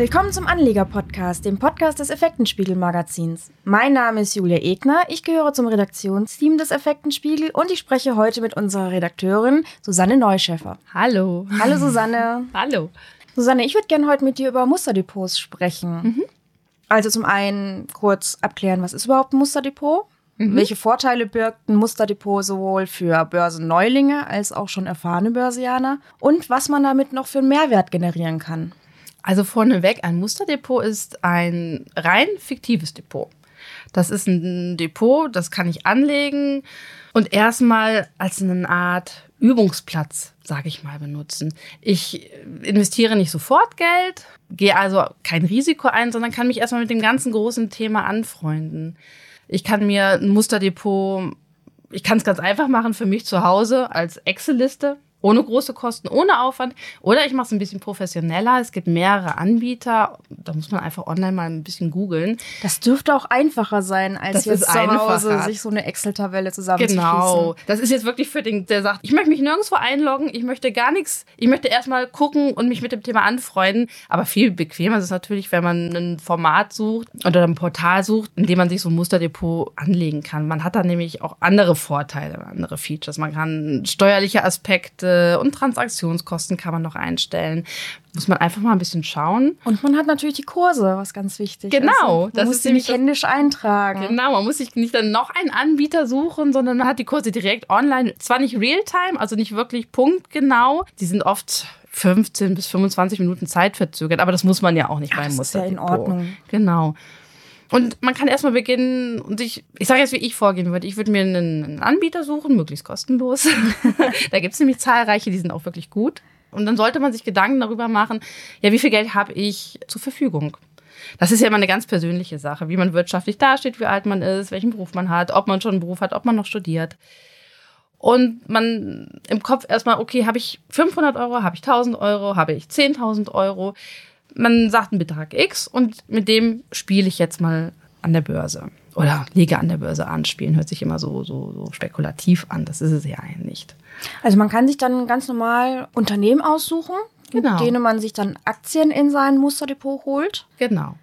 Willkommen zum Anleger-Podcast, dem Podcast des Effektenspiegel-Magazins. Mein Name ist Julia Egner, ich gehöre zum Redaktionsteam des Effektenspiegel und ich spreche heute mit unserer Redakteurin Susanne Neuschäfer. Hallo. Hallo Susanne. Hallo. Susanne, ich würde gerne heute mit dir über Musterdepots sprechen. Mhm. Also zum einen kurz abklären, was ist überhaupt ein Musterdepot? Mhm. Welche Vorteile birgt ein Musterdepot sowohl für Börsenneulinge als auch schon erfahrene Börsianer? Und was man damit noch für einen Mehrwert generieren kann? Also vorneweg, ein Musterdepot ist ein rein fiktives Depot. Das ist ein Depot, das kann ich anlegen und erstmal als eine Art Übungsplatz, sage ich mal, benutzen. Ich investiere nicht sofort Geld, gehe also kein Risiko ein, sondern kann mich erstmal mit dem ganzen großen Thema anfreunden. Ich kann mir ein Musterdepot, ich kann es ganz einfach machen für mich zu Hause als Excel-Liste ohne große Kosten, ohne Aufwand. Oder ich mache es ein bisschen professioneller. Es gibt mehrere Anbieter. Da muss man einfach online mal ein bisschen googeln. Das dürfte auch einfacher sein, als das jetzt zu Hause sich so eine Excel-Tabelle zusammenzuschließen. Genau. Das ist jetzt wirklich für den, der sagt, ich möchte mich nirgendwo einloggen, ich möchte gar nichts. Ich möchte erstmal gucken und mich mit dem Thema anfreunden. Aber viel bequemer ist es natürlich, wenn man ein Format sucht oder ein Portal sucht, in dem man sich so ein Musterdepot anlegen kann. Man hat da nämlich auch andere Vorteile, andere Features. Man kann steuerliche Aspekte und Transaktionskosten kann man noch einstellen. Muss man einfach mal ein bisschen schauen. Und man hat natürlich die Kurse, was ganz wichtig genau, ist. Genau. Man muss sie nicht händisch eintragen. Genau, man muss sich nicht dann noch einen Anbieter suchen, sondern man hat die Kurse direkt online. Zwar nicht real-time, also nicht wirklich punktgenau. Die sind oft 15 bis 25 Minuten Zeit verzögert, aber das muss man ja auch nicht beim Muster. Das ist ja in Ordnung. Genau. Und man kann erstmal beginnen und sich, ich sage jetzt, wie ich vorgehen würde. Ich würde mir einen Anbieter suchen, möglichst kostenlos. da gibt es nämlich zahlreiche, die sind auch wirklich gut. Und dann sollte man sich Gedanken darüber machen, ja, wie viel Geld habe ich zur Verfügung? Das ist ja immer eine ganz persönliche Sache, wie man wirtschaftlich dasteht, wie alt man ist, welchen Beruf man hat, ob man schon einen Beruf hat, ob man noch studiert. Und man im Kopf erstmal, okay, habe ich 500 Euro, habe ich 1000 Euro, habe ich 10.000 Euro? Man sagt einen Betrag X und mit dem spiele ich jetzt mal an der Börse. Oder lege an der Börse an. Spielen hört sich immer so, so, so spekulativ an. Das ist es ja nicht. Also man kann sich dann ganz normal Unternehmen aussuchen, genau. mit denen man sich dann Aktien in sein Musterdepot holt. Genau.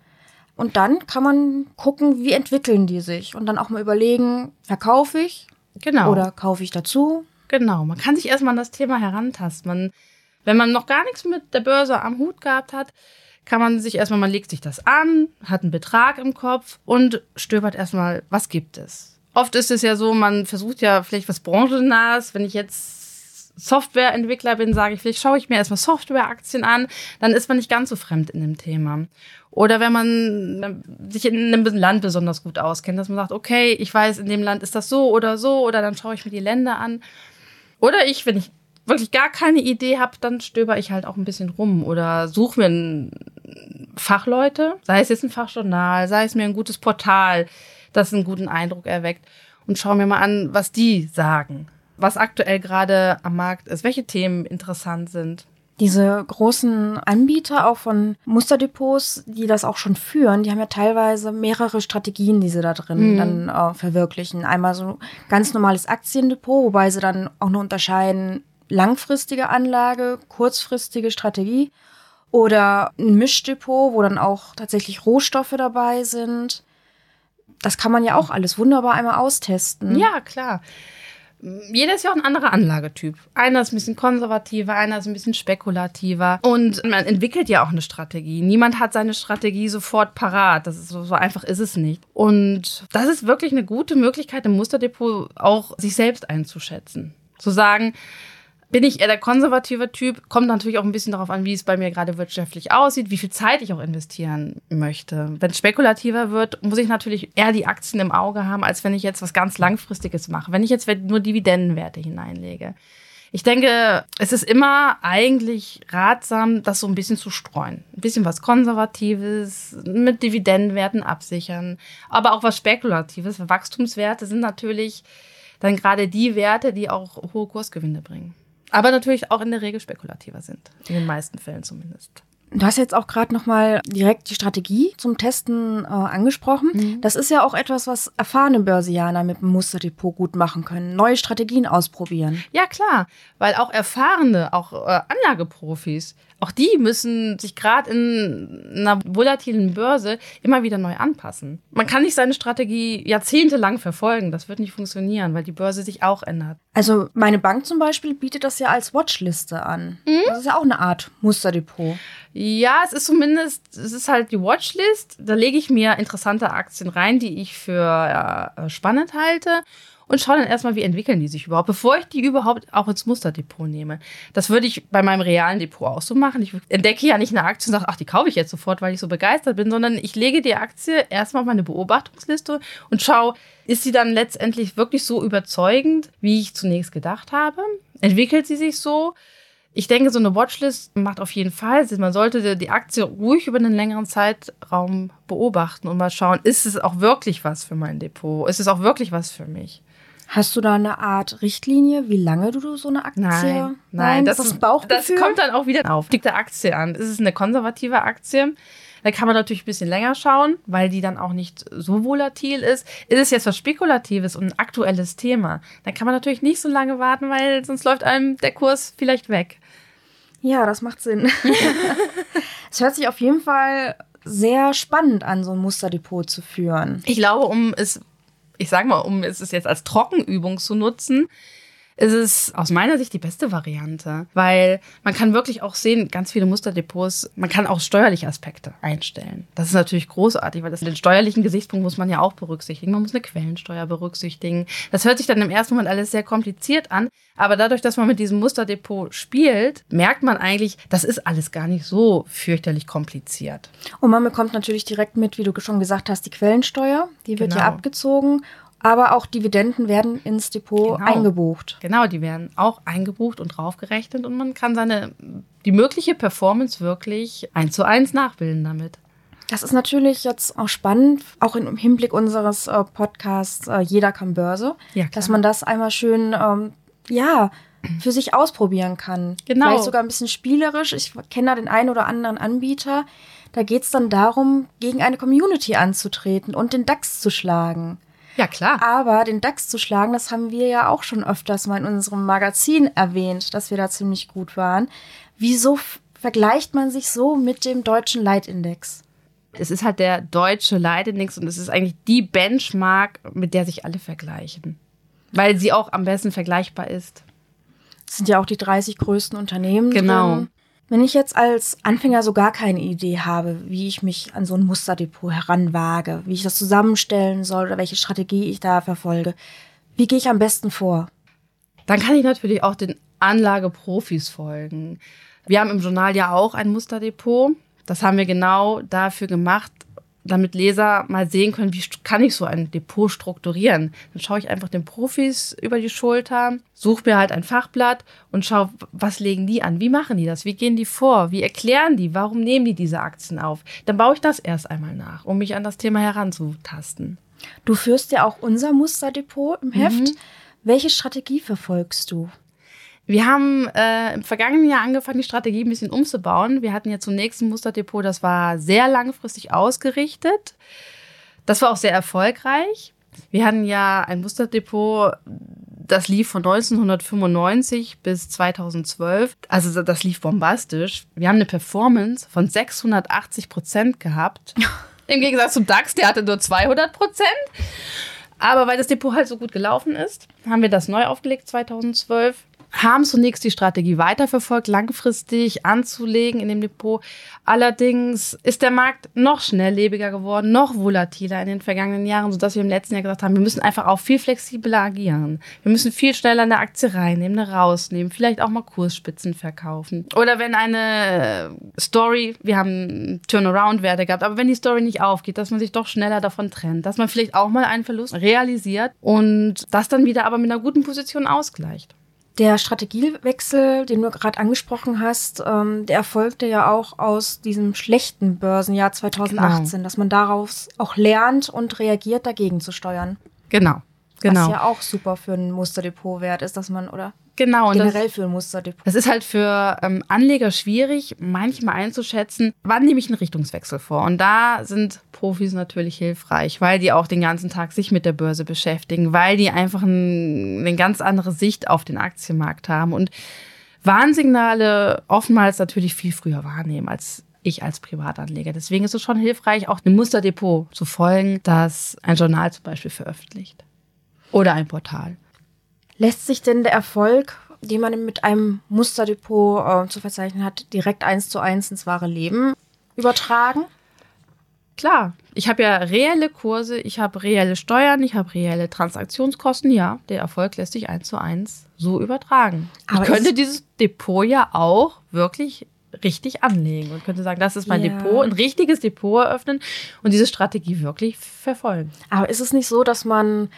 Und dann kann man gucken, wie entwickeln die sich. Und dann auch mal überlegen, verkaufe ich? Genau. Oder kaufe ich dazu? Genau. Man kann sich erstmal an das Thema herantasten. Man wenn man noch gar nichts mit der Börse am Hut gehabt hat, kann man sich erstmal, man legt sich das an, hat einen Betrag im Kopf und stöbert erstmal, was gibt es. Oft ist es ja so, man versucht ja vielleicht was branchennahes. Wenn ich jetzt Softwareentwickler bin, sage ich, vielleicht schaue ich mir erstmal Softwareaktien an, dann ist man nicht ganz so fremd in dem Thema. Oder wenn man sich in einem Land besonders gut auskennt, dass man sagt, okay, ich weiß, in dem Land ist das so oder so, oder dann schaue ich mir die Länder an. Oder ich, wenn ich wirklich gar keine Idee habe, dann stöber ich halt auch ein bisschen rum oder suche mir Fachleute, sei es jetzt ein Fachjournal, sei es mir ein gutes Portal, das einen guten Eindruck erweckt und schaue mir mal an, was die sagen, was aktuell gerade am Markt ist, welche Themen interessant sind. Diese großen Anbieter auch von Musterdepots, die das auch schon führen, die haben ja teilweise mehrere Strategien, die sie da drin mhm. dann äh, verwirklichen. Einmal so ganz normales Aktiendepot, wobei sie dann auch noch unterscheiden, langfristige Anlage, kurzfristige Strategie oder ein Mischdepot, wo dann auch tatsächlich Rohstoffe dabei sind. Das kann man ja auch alles wunderbar einmal austesten. Ja, klar. Jeder ist ja auch ein anderer Anlagetyp. Einer ist ein bisschen konservativer, einer ist ein bisschen spekulativer. Und man entwickelt ja auch eine Strategie. Niemand hat seine Strategie sofort parat. Das ist so, so einfach ist es nicht. Und das ist wirklich eine gute Möglichkeit, im Musterdepot auch sich selbst einzuschätzen. Zu sagen, bin ich eher der konservative Typ. Kommt natürlich auch ein bisschen darauf an, wie es bei mir gerade wirtschaftlich aussieht, wie viel Zeit ich auch investieren möchte. Wenn es spekulativer wird, muss ich natürlich eher die Aktien im Auge haben, als wenn ich jetzt was ganz Langfristiges mache. Wenn ich jetzt nur Dividendenwerte hineinlege. Ich denke, es ist immer eigentlich ratsam, das so ein bisschen zu streuen. Ein bisschen was Konservatives, mit Dividendenwerten absichern, aber auch was Spekulatives. Wachstumswerte sind natürlich dann gerade die Werte, die auch hohe Kursgewinne bringen. Aber natürlich auch in der Regel spekulativer sind. In den meisten Fällen zumindest. Du hast jetzt auch gerade noch mal direkt die Strategie zum Testen äh, angesprochen. Mhm. Das ist ja auch etwas, was erfahrene Börsianer mit dem Musterdepot gut machen können. Neue Strategien ausprobieren. Ja, klar. Weil auch erfahrene, auch äh, Anlageprofis, auch die müssen sich gerade in einer volatilen Börse immer wieder neu anpassen. Man kann nicht seine Strategie jahrzehntelang verfolgen. Das wird nicht funktionieren, weil die Börse sich auch ändert. Also meine Bank zum Beispiel bietet das ja als Watchliste an. Mhm. Das ist ja auch eine Art Musterdepot. Ja, es ist zumindest, es ist halt die Watchlist. Da lege ich mir interessante Aktien rein, die ich für äh, spannend halte und schaue dann erstmal, wie entwickeln die sich überhaupt, bevor ich die überhaupt auch ins Musterdepot nehme. Das würde ich bei meinem realen Depot auch so machen. Ich entdecke ja nicht eine Aktie und sage, ach, die kaufe ich jetzt sofort, weil ich so begeistert bin, sondern ich lege die Aktie erstmal auf meine Beobachtungsliste und schaue, ist sie dann letztendlich wirklich so überzeugend, wie ich zunächst gedacht habe? Entwickelt sie sich so? Ich denke, so eine Watchlist macht auf jeden Fall Sinn. Man sollte die Aktie ruhig über einen längeren Zeitraum beobachten und mal schauen, ist es auch wirklich was für mein Depot? Ist es auch wirklich was für mich? Hast du da eine Art Richtlinie, wie lange du so eine Aktie? Nein, nein, das, das, Bauchgefühl? das kommt dann auch wieder auf. Der Aktie an. Ist es eine konservative Aktie? Da kann man natürlich ein bisschen länger schauen, weil die dann auch nicht so volatil ist. Ist es jetzt was Spekulatives und ein aktuelles Thema, dann kann man natürlich nicht so lange warten, weil sonst läuft einem der Kurs vielleicht weg. Ja, das macht Sinn. es hört sich auf jeden Fall sehr spannend an, so ein Musterdepot zu führen. Ich glaube, um es ich sage mal, um es jetzt als Trockenübung zu nutzen, ist es aus meiner Sicht die beste Variante, weil man kann wirklich auch sehen, ganz viele Musterdepots, man kann auch steuerliche Aspekte einstellen. Das ist natürlich großartig, weil das den steuerlichen Gesichtspunkt muss man ja auch berücksichtigen. Man muss eine Quellensteuer berücksichtigen. Das hört sich dann im ersten Moment alles sehr kompliziert an, aber dadurch, dass man mit diesem Musterdepot spielt, merkt man eigentlich, das ist alles gar nicht so fürchterlich kompliziert. Und man bekommt natürlich direkt mit, wie du schon gesagt hast, die Quellensteuer, die wird genau. ja abgezogen aber auch Dividenden werden ins Depot genau. eingebucht. Genau, die werden auch eingebucht und draufgerechnet und man kann seine die mögliche Performance wirklich eins zu eins nachbilden damit. Das ist natürlich jetzt auch spannend, auch im Hinblick unseres äh, Podcasts äh, Jeder kann Börse, ja, dass man das einmal schön, ähm, ja, für sich ausprobieren kann. Genau. Vielleicht sogar ein bisschen spielerisch. Ich kenne da den einen oder anderen Anbieter. Da geht es dann darum, gegen eine Community anzutreten und den DAX zu schlagen. Ja, klar. Aber den DAX zu schlagen, das haben wir ja auch schon öfters mal in unserem Magazin erwähnt, dass wir da ziemlich gut waren. Wieso vergleicht man sich so mit dem deutschen Leitindex? Es ist halt der deutsche Leitindex und es ist eigentlich die Benchmark, mit der sich alle vergleichen. Weil sie auch am besten vergleichbar ist. Das sind ja auch die 30 größten Unternehmen. Genau. Drin. Wenn ich jetzt als Anfänger so gar keine Idee habe, wie ich mich an so ein Musterdepot heranwage, wie ich das zusammenstellen soll oder welche Strategie ich da verfolge, wie gehe ich am besten vor? Dann kann ich natürlich auch den Anlageprofis folgen. Wir haben im Journal ja auch ein Musterdepot. Das haben wir genau dafür gemacht, damit Leser mal sehen können, wie kann ich so ein Depot strukturieren. Dann schaue ich einfach den Profis über die Schulter, suche mir halt ein Fachblatt und schaue, was legen die an, wie machen die das, wie gehen die vor, wie erklären die, warum nehmen die diese Aktien auf. Dann baue ich das erst einmal nach, um mich an das Thema heranzutasten. Du führst ja auch unser Musterdepot im Heft. Mhm. Welche Strategie verfolgst du? Wir haben äh, im vergangenen Jahr angefangen, die Strategie ein bisschen umzubauen. Wir hatten ja zunächst ein Musterdepot, das war sehr langfristig ausgerichtet. Das war auch sehr erfolgreich. Wir hatten ja ein Musterdepot, das lief von 1995 bis 2012. Also das lief bombastisch. Wir haben eine Performance von 680 Prozent gehabt. Im Gegensatz zum DAX, der hatte nur 200 Prozent. Aber weil das Depot halt so gut gelaufen ist, haben wir das neu aufgelegt 2012 haben zunächst die Strategie weiterverfolgt, langfristig anzulegen in dem Depot. Allerdings ist der Markt noch schnelllebiger geworden, noch volatiler in den vergangenen Jahren, sodass wir im letzten Jahr gesagt haben, wir müssen einfach auch viel flexibler agieren. Wir müssen viel schneller eine Aktie reinnehmen, eine rausnehmen, vielleicht auch mal Kursspitzen verkaufen. Oder wenn eine Story, wir haben Turnaround-Werte gehabt, aber wenn die Story nicht aufgeht, dass man sich doch schneller davon trennt, dass man vielleicht auch mal einen Verlust realisiert und das dann wieder aber mit einer guten Position ausgleicht. Der Strategiewechsel, den du gerade angesprochen hast, ähm, der erfolgte ja auch aus diesem schlechten Börsenjahr 2018, genau. dass man daraus auch lernt und reagiert, dagegen zu steuern. Genau. Genau. Was ja auch super für ein Musterdepot wert ist, dass man, oder Genau. Und Generell das, für ein Musterdepot. das ist halt für ähm, Anleger schwierig, manchmal einzuschätzen, wann nehme ich einen Richtungswechsel vor. Und da sind Profis natürlich hilfreich, weil die auch den ganzen Tag sich mit der Börse beschäftigen, weil die einfach ein, eine ganz andere Sicht auf den Aktienmarkt haben und Warnsignale oftmals natürlich viel früher wahrnehmen als ich als Privatanleger. Deswegen ist es schon hilfreich, auch einem Musterdepot zu folgen, das ein Journal zum Beispiel veröffentlicht. Oder ein Portal. Lässt sich denn der Erfolg, den man mit einem Musterdepot äh, zu verzeichnen hat, direkt eins zu eins ins wahre Leben übertragen? Klar, ich habe ja reelle Kurse, ich habe reelle Steuern, ich habe reelle Transaktionskosten. Ja, der Erfolg lässt sich eins zu eins so übertragen. Aber ich könnte dieses Depot ja auch wirklich richtig anlegen und könnte sagen, das ist mein Ja. Depot, ein richtiges Depot eröffnen und diese Strategie wirklich verfolgen. Aber ist es nicht so, dass man,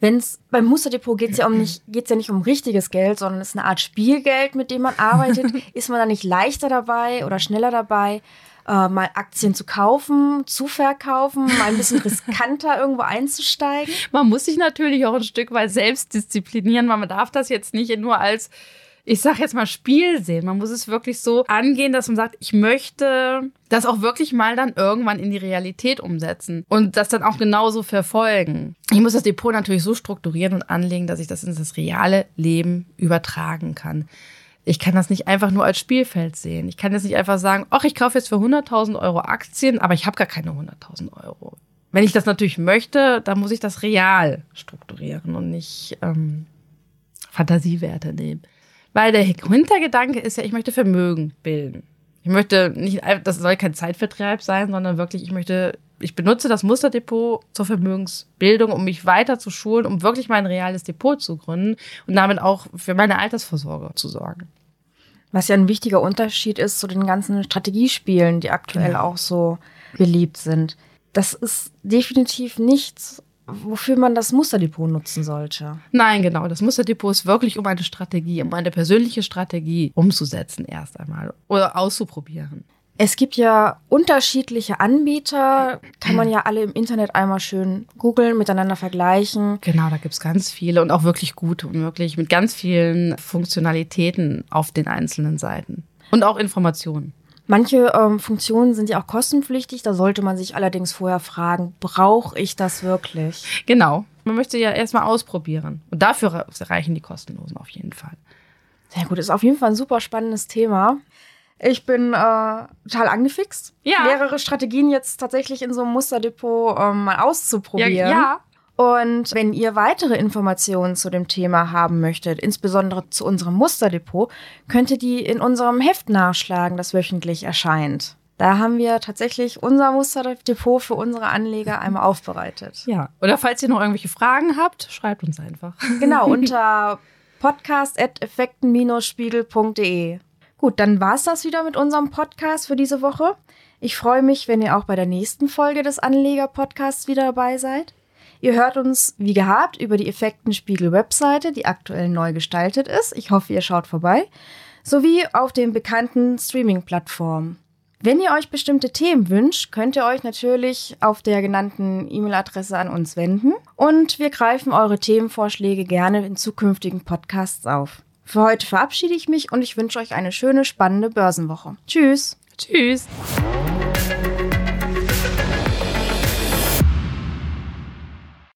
wenn es beim Musterdepot geht es ja um nicht, geht's ja nicht um richtiges Geld, sondern es ist eine Art Spielgeld, mit dem man arbeitet. ist man da nicht leichter dabei oder schneller dabei, äh, mal Aktien zu kaufen, zu verkaufen, mal ein bisschen riskanter irgendwo einzusteigen? Man muss sich natürlich auch ein Stück weit selbst disziplinieren, weil man darf das jetzt nicht nur als, ich sag jetzt mal, Spiel sehen. Man muss es wirklich so angehen, dass man sagt, ich möchte das auch wirklich mal dann irgendwann in die Realität umsetzen und das dann auch genauso verfolgen. Ich muss das Depot natürlich so strukturieren und anlegen, dass ich das in das reale Leben übertragen kann. Ich kann das nicht einfach nur als Spielfeld sehen. Ich kann jetzt nicht einfach sagen, ach, ich kaufe jetzt für 100.000 Euro Aktien, aber ich habe gar keine 100.000 Euro. Wenn ich das natürlich möchte, dann muss ich das real strukturieren und nicht ähm, Fantasiewerte nehmen. Weil der Hintergedanke ist ja, ich möchte Vermögen bilden. Ich möchte nicht, das soll kein Zeitvertreib sein, sondern wirklich, ich möchte, ich benutze das Musterdepot zur Vermögensbildung, um mich weiter zu schulen, um wirklich mein reales Depot zu gründen und damit auch für meine Altersvorsorge zu sorgen. Was ja ein wichtiger Unterschied ist zu den ganzen Strategiespielen, die aktuell auch so beliebt sind. Das ist definitiv nichts, wofür man das Musterdepot nutzen sollte. Nein, genau. Das Musterdepot ist wirklich um eine Strategie, um eine persönliche Strategie umzusetzen erst einmal oder auszuprobieren. Es gibt ja unterschiedliche Anbieter, kann man ja alle im Internet einmal schön googeln, miteinander vergleichen. Genau, da gibt's ganz viele und auch wirklich gute und wirklich mit ganz vielen Funktionalitäten auf den einzelnen Seiten. Und auch Informationen. Manche ähm, Funktionen sind ja auch kostenpflichtig, da sollte man sich allerdings vorher fragen, brauche ich das wirklich? Genau. Man möchte ja erstmal ausprobieren. Und dafür reichen die kostenlosen auf jeden Fall. Sehr gut, ist auf jeden Fall ein super spannendes Thema. Ich bin äh, total angefixt, Ja. mehrere Strategien jetzt tatsächlich in so einem Musterdepot ähm, mal auszuprobieren. ja. Und wenn ihr weitere Informationen zu dem Thema haben möchtet, insbesondere zu unserem Musterdepot, könnt ihr die in unserem Heft nachschlagen, das wöchentlich erscheint. Da haben wir tatsächlich unser Musterdepot für unsere Anleger einmal aufbereitet. Ja. Oder falls ihr noch irgendwelche Fragen habt, schreibt uns einfach. Genau, unter podcast.effekten-spiegel.de. Gut, dann war's das wieder mit unserem Podcast für diese Woche. Ich freue mich, wenn ihr auch bei der nächsten Folge des Anleger-Podcasts wieder dabei seid. Ihr hört uns wie gehabt über die Effektenspiegel-Webseite, die aktuell neu gestaltet ist. Ich hoffe, ihr schaut vorbei. Sowie auf den bekannten Streaming-Plattformen. Wenn ihr euch bestimmte Themen wünscht, könnt ihr euch natürlich auf der genannten E-Mail-Adresse an uns wenden und wir greifen eure Themenvorschläge gerne in zukünftigen Podcasts auf. Für heute verabschiede ich mich und ich wünsche euch eine schöne, spannende Börsenwoche. Tschüss! Tschüss.